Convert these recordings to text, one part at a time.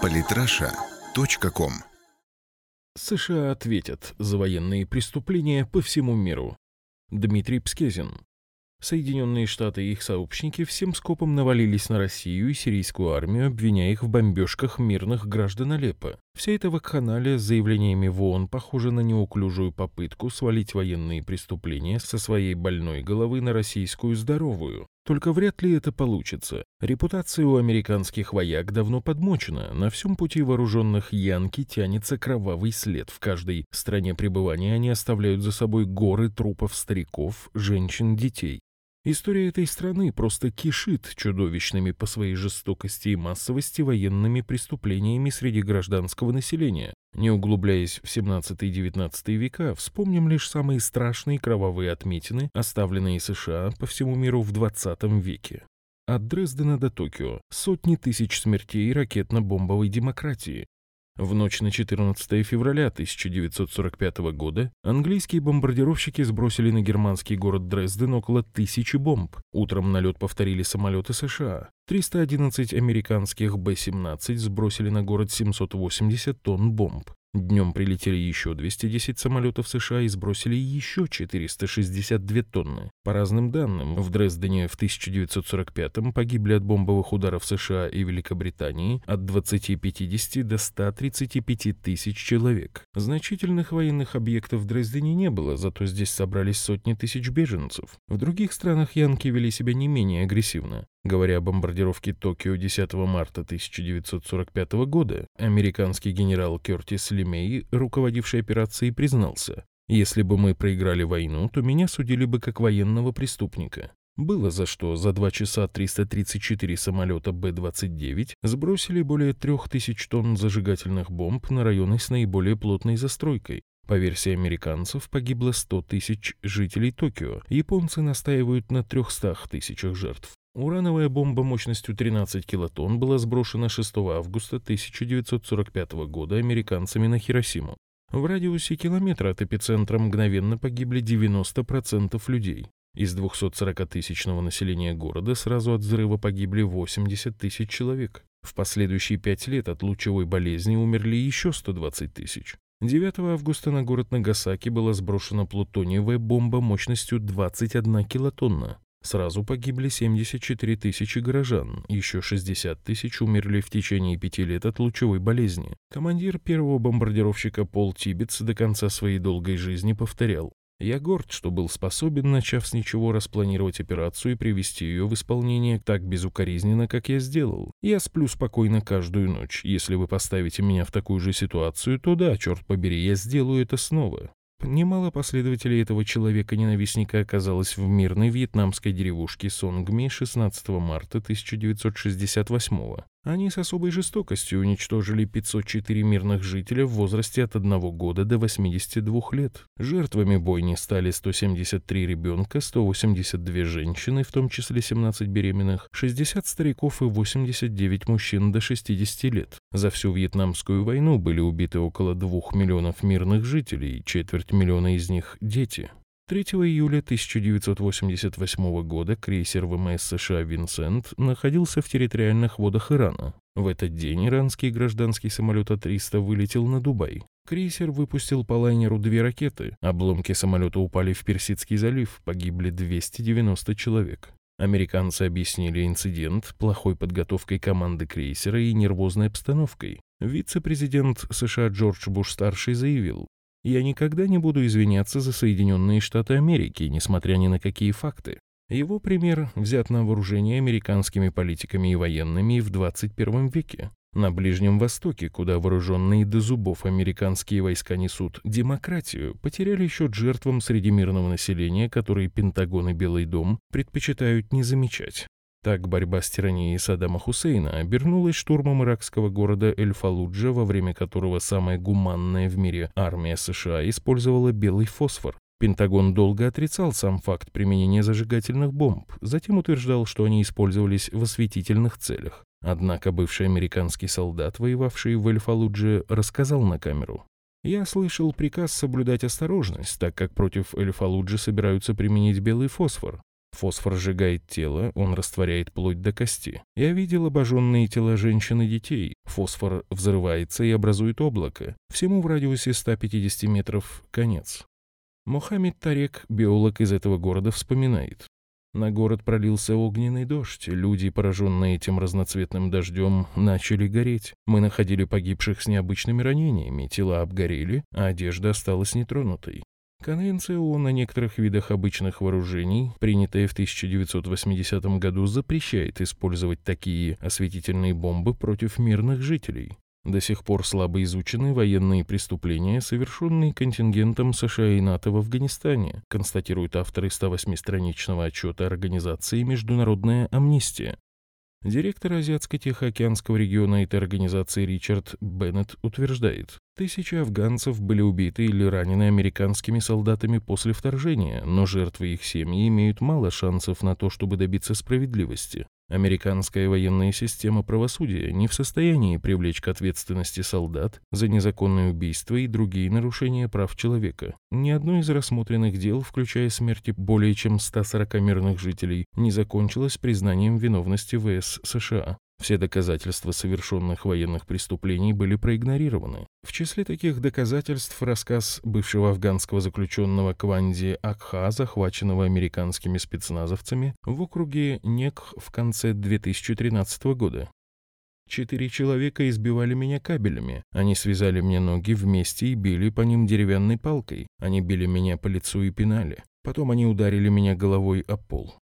Политраша.ком США ответят за военные преступления по всему миру. Дмитрий Пскезин Соединенные Штаты и их сообщники всем скопом навалились на Россию и сирийскую армию, обвиняя их в бомбежках мирных граждан Алеппо. Вся эта вакханалия с заявлениями в ООН похожа на неуклюжую попытку свалить военные преступления со своей больной головы на российскую здоровую. Только вряд ли это получится. Репутация у американских вояк давно подмочена. На всем пути вооруженных Янки тянется кровавый след. В каждой стране пребывания они оставляют за собой горы трупов стариков, женщин, детей. История этой страны просто кишит чудовищными по своей жестокости и массовости военными преступлениями среди гражданского населения. Не углубляясь в 17 и 19 века, вспомним лишь самые страшные кровавые отметины, оставленные США по всему миру в 20 веке. От Дрездена до Токио сотни тысяч смертей ракетно-бомбовой демократии, в ночь на 14 февраля 1945 года английские бомбардировщики сбросили на германский город Дрезден около тысячи бомб. Утром налет повторили самолеты США. 311 американских Б-17 сбросили на город 780 тонн бомб. Днем прилетели еще 210 самолетов США и сбросили еще 462 тонны. По разным данным, в Дрездене в 1945-м погибли от бомбовых ударов США и Великобритании от 20-50 до 135 тысяч человек. Значительных военных объектов в Дрездене не было, зато здесь собрались сотни тысяч беженцев. В других странах янки вели себя не менее агрессивно. Говоря о бомбардировке Токио 10 марта 1945 года, американский генерал Кертис Лемей, руководивший операцией, признался, «Если бы мы проиграли войну, то меня судили бы как военного преступника». Было за что за 2 часа 334 самолета Б-29 сбросили более 3000 тонн зажигательных бомб на районы с наиболее плотной застройкой. По версии американцев, погибло 100 тысяч жителей Токио. Японцы настаивают на 300 тысячах жертв. Урановая бомба мощностью 13 килотонн была сброшена 6 августа 1945 года американцами на Хиросиму. В радиусе километра от эпицентра мгновенно погибли 90% людей. Из 240-тысячного населения города сразу от взрыва погибли 80 тысяч человек. В последующие пять лет от лучевой болезни умерли еще 120 тысяч. 9 августа на город Нагасаки была сброшена плутониевая бомба мощностью 21 килотонна. Сразу погибли 74 тысячи горожан, еще 60 тысяч умерли в течение пяти лет от лучевой болезни. Командир первого бомбардировщика Пол Тибетс до конца своей долгой жизни повторял. Я горд, что был способен, начав с ничего, распланировать операцию и привести ее в исполнение так безукоризненно, как я сделал. Я сплю спокойно каждую ночь. Если вы поставите меня в такую же ситуацию, то да, черт побери, я сделаю это снова. Немало последователей этого человека-ненавистника оказалось в мирной вьетнамской деревушке Сонгми 16 марта 1968 года. Они с особой жестокостью уничтожили 504 мирных жителя в возрасте от 1 года до 82 лет. Жертвами бойни стали 173 ребенка, 182 женщины, в том числе 17 беременных, 60 стариков и 89 мужчин до 60 лет. За всю Вьетнамскую войну были убиты около 2 миллионов мирных жителей, четверть миллиона из них – дети. 3 июля 1988 года крейсер ВМС США «Винсент» находился в территориальных водах Ирана. В этот день иранский гражданский самолет А-300 вылетел на Дубай. Крейсер выпустил по лайнеру две ракеты. Обломки самолета упали в Персидский залив, погибли 290 человек. Американцы объяснили инцидент плохой подготовкой команды крейсера и нервозной обстановкой. Вице-президент США Джордж Буш-старший заявил, я никогда не буду извиняться за Соединенные Штаты Америки, несмотря ни на какие факты. Его пример взят на вооружение американскими политиками и военными в 21 веке. На Ближнем Востоке, куда вооруженные до зубов американские войска несут демократию, потеряли счет жертвам среди мирного населения, которые Пентагон и Белый дом предпочитают не замечать. Так борьба с тиранией Саддама Хусейна обернулась штурмом иракского города Эль-Фалуджа, во время которого самая гуманная в мире армия США использовала белый фосфор. Пентагон долго отрицал сам факт применения зажигательных бомб, затем утверждал, что они использовались в осветительных целях. Однако бывший американский солдат, воевавший в Эль-Фалудже, рассказал на камеру. «Я слышал приказ соблюдать осторожность, так как против Эль-Фалуджи собираются применить белый фосфор. Фосфор сжигает тело, он растворяет плоть до кости. Я видел обожженные тела женщин и детей. Фосфор взрывается и образует облако. Всему в радиусе 150 метров конец. Мохаммед Тарек, биолог из этого города, вспоминает. На город пролился огненный дождь. Люди, пораженные этим разноцветным дождем, начали гореть. Мы находили погибших с необычными ранениями, тела обгорели, а одежда осталась нетронутой. Конвенция ООН о некоторых видах обычных вооружений, принятая в 1980 году, запрещает использовать такие осветительные бомбы против мирных жителей. До сих пор слабо изучены военные преступления, совершенные контингентом США и НАТО в Афганистане, констатируют авторы 108-страничного отчета организации «Международная амнистия». Директор Азиатско-Тихоокеанского региона этой организации Ричард Беннет утверждает, тысячи афганцев были убиты или ранены американскими солдатами после вторжения, но жертвы их семьи имеют мало шансов на то, чтобы добиться справедливости. Американская военная система правосудия не в состоянии привлечь к ответственности солдат за незаконное убийство и другие нарушения прав человека. Ни одно из рассмотренных дел, включая смерти более чем 140 мирных жителей, не закончилось признанием виновности ВС США. Все доказательства совершенных военных преступлений были проигнорированы. В числе таких доказательств рассказ бывшего афганского заключенного Кванди Акха, захваченного американскими спецназовцами в округе Некх в конце 2013 года. Четыре человека избивали меня кабелями. Они связали мне ноги вместе и били по ним деревянной палкой. Они били меня по лицу и пинали. Потом они ударили меня головой о пол.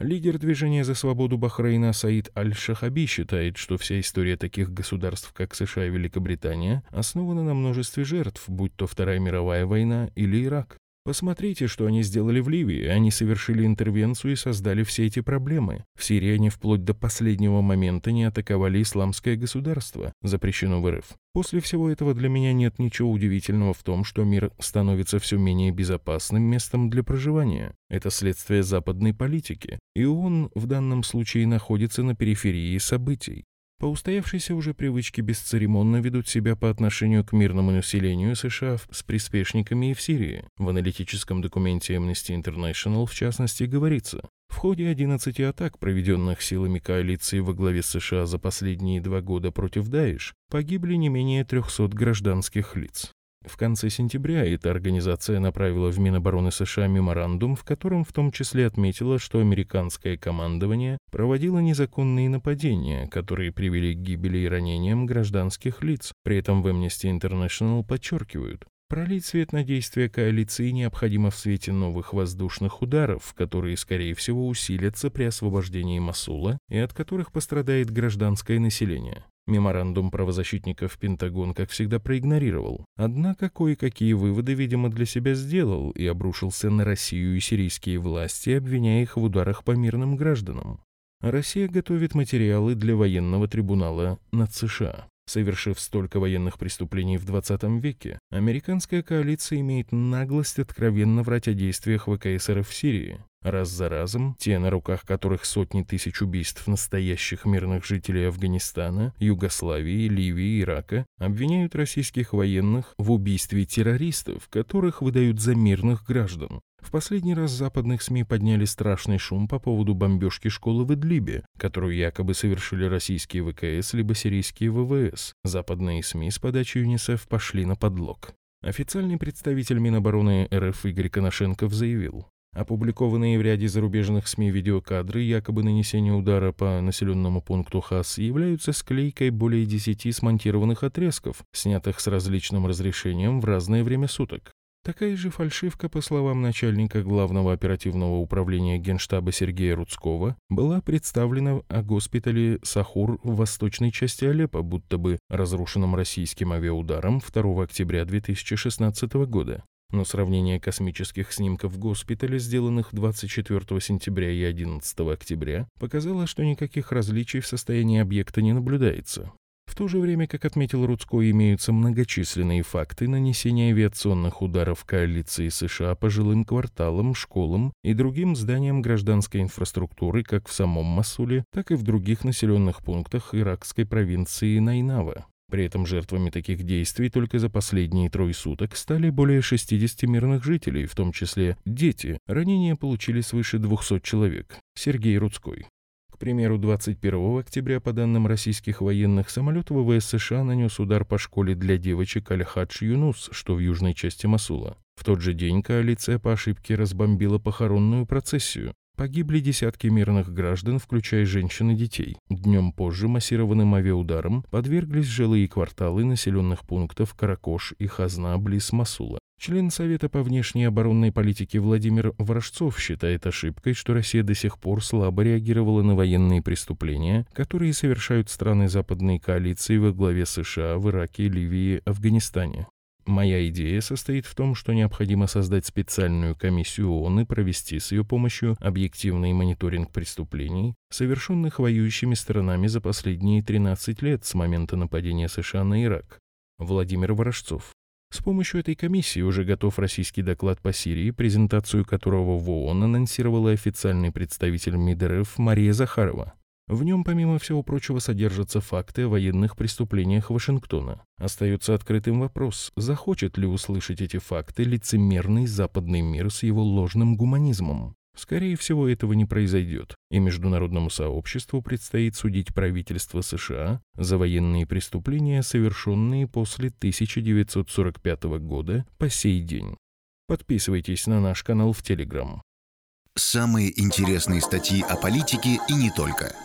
Лидер движения за свободу Бахрейна Саид Аль-Шахаби считает, что вся история таких государств, как США и Великобритания, основана на множестве жертв, будь то Вторая мировая война или Ирак. Посмотрите, что они сделали в Ливии. Они совершили интервенцию и создали все эти проблемы. В Сирии они вплоть до последнего момента не атаковали исламское государство, запрещено в РФ. После всего этого для меня нет ничего удивительного в том, что мир становится все менее безопасным местом для проживания. Это следствие западной политики, и он в данном случае находится на периферии событий. По устоявшейся уже привычке бесцеремонно ведут себя по отношению к мирному населению США с приспешниками и в Сирии. В аналитическом документе Amnesty International, в частности, говорится, в ходе 11 атак, проведенных силами коалиции во главе США за последние два года против Даиш, погибли не менее 300 гражданских лиц. В конце сентября эта организация направила в Минобороны США меморандум, в котором в том числе отметила, что американское командование проводило незаконные нападения, которые привели к гибели и ранениям гражданских лиц. При этом в Amnesty International подчеркивают, Пролить свет на действия коалиции необходимо в свете новых воздушных ударов, которые, скорее всего, усилятся при освобождении Масула и от которых пострадает гражданское население. Меморандум правозащитников Пентагон, как всегда, проигнорировал. Однако кое-какие выводы, видимо, для себя сделал и обрушился на Россию и сирийские власти, обвиняя их в ударах по мирным гражданам. Россия готовит материалы для военного трибунала над США. Совершив столько военных преступлений в 20 веке, американская коалиция имеет наглость откровенно врать о действиях ВКСР в Сирии. Раз за разом, те, на руках которых сотни тысяч убийств настоящих мирных жителей Афганистана, Югославии, Ливии, Ирака, обвиняют российских военных в убийстве террористов, которых выдают за мирных граждан. В последний раз западных СМИ подняли страшный шум по поводу бомбежки школы в Идлибе, которую якобы совершили российские ВКС либо сирийские ВВС. Западные СМИ с подачи ЮНИСЕФ пошли на подлог. Официальный представитель Минобороны РФ Игорь Коношенков заявил, Опубликованные в ряде зарубежных СМИ видеокадры якобы нанесения удара по населенному пункту ХАС являются склейкой более 10 смонтированных отрезков, снятых с различным разрешением в разное время суток. Такая же фальшивка, по словам начальника Главного оперативного управления Генштаба Сергея Рудского, была представлена о госпитале Сахур в восточной части Алеппо, будто бы разрушенном российским авиаударом 2 октября 2016 года. Но сравнение космических снимков госпиталя, сделанных 24 сентября и 11 октября, показало, что никаких различий в состоянии объекта не наблюдается. В то же время, как отметил Рудской, имеются многочисленные факты нанесения авиационных ударов коалиции США по жилым кварталам, школам и другим зданиям гражданской инфраструктуры как в самом Масуле, так и в других населенных пунктах иракской провинции Найнава. При этом жертвами таких действий только за последние трое суток стали более 60 мирных жителей, в том числе дети. Ранения получили свыше 200 человек. Сергей Рудской. К примеру, 21 октября, по данным российских военных, самолет ВВС США нанес удар по школе для девочек Аль-Хадж Юнус, что в южной части Масула. В тот же день коалиция по ошибке разбомбила похоронную процессию. Погибли десятки мирных граждан, включая женщин и детей. Днем позже массированным авиаударом подверглись жилые кварталы населенных пунктов Каракош и Хазна близ Масула. Член Совета по внешней оборонной политике Владимир Ворожцов считает ошибкой, что Россия до сих пор слабо реагировала на военные преступления, которые совершают страны западной коалиции во главе США в Ираке, Ливии, Афганистане. Моя идея состоит в том, что необходимо создать специальную комиссию ООН и провести с ее помощью объективный мониторинг преступлений, совершенных воюющими сторонами за последние 13 лет с момента нападения США на Ирак. Владимир Ворожцов. С помощью этой комиссии уже готов российский доклад по Сирии, презентацию которого в ООН анонсировала официальный представитель МИД Мария Захарова. В нем, помимо всего прочего, содержатся факты о военных преступлениях Вашингтона. Остается открытым вопрос, захочет ли услышать эти факты лицемерный западный мир с его ложным гуманизмом. Скорее всего, этого не произойдет, и международному сообществу предстоит судить правительство США за военные преступления, совершенные после 1945 года по сей день. Подписывайтесь на наш канал в Телеграм. Самые интересные статьи о политике и не только –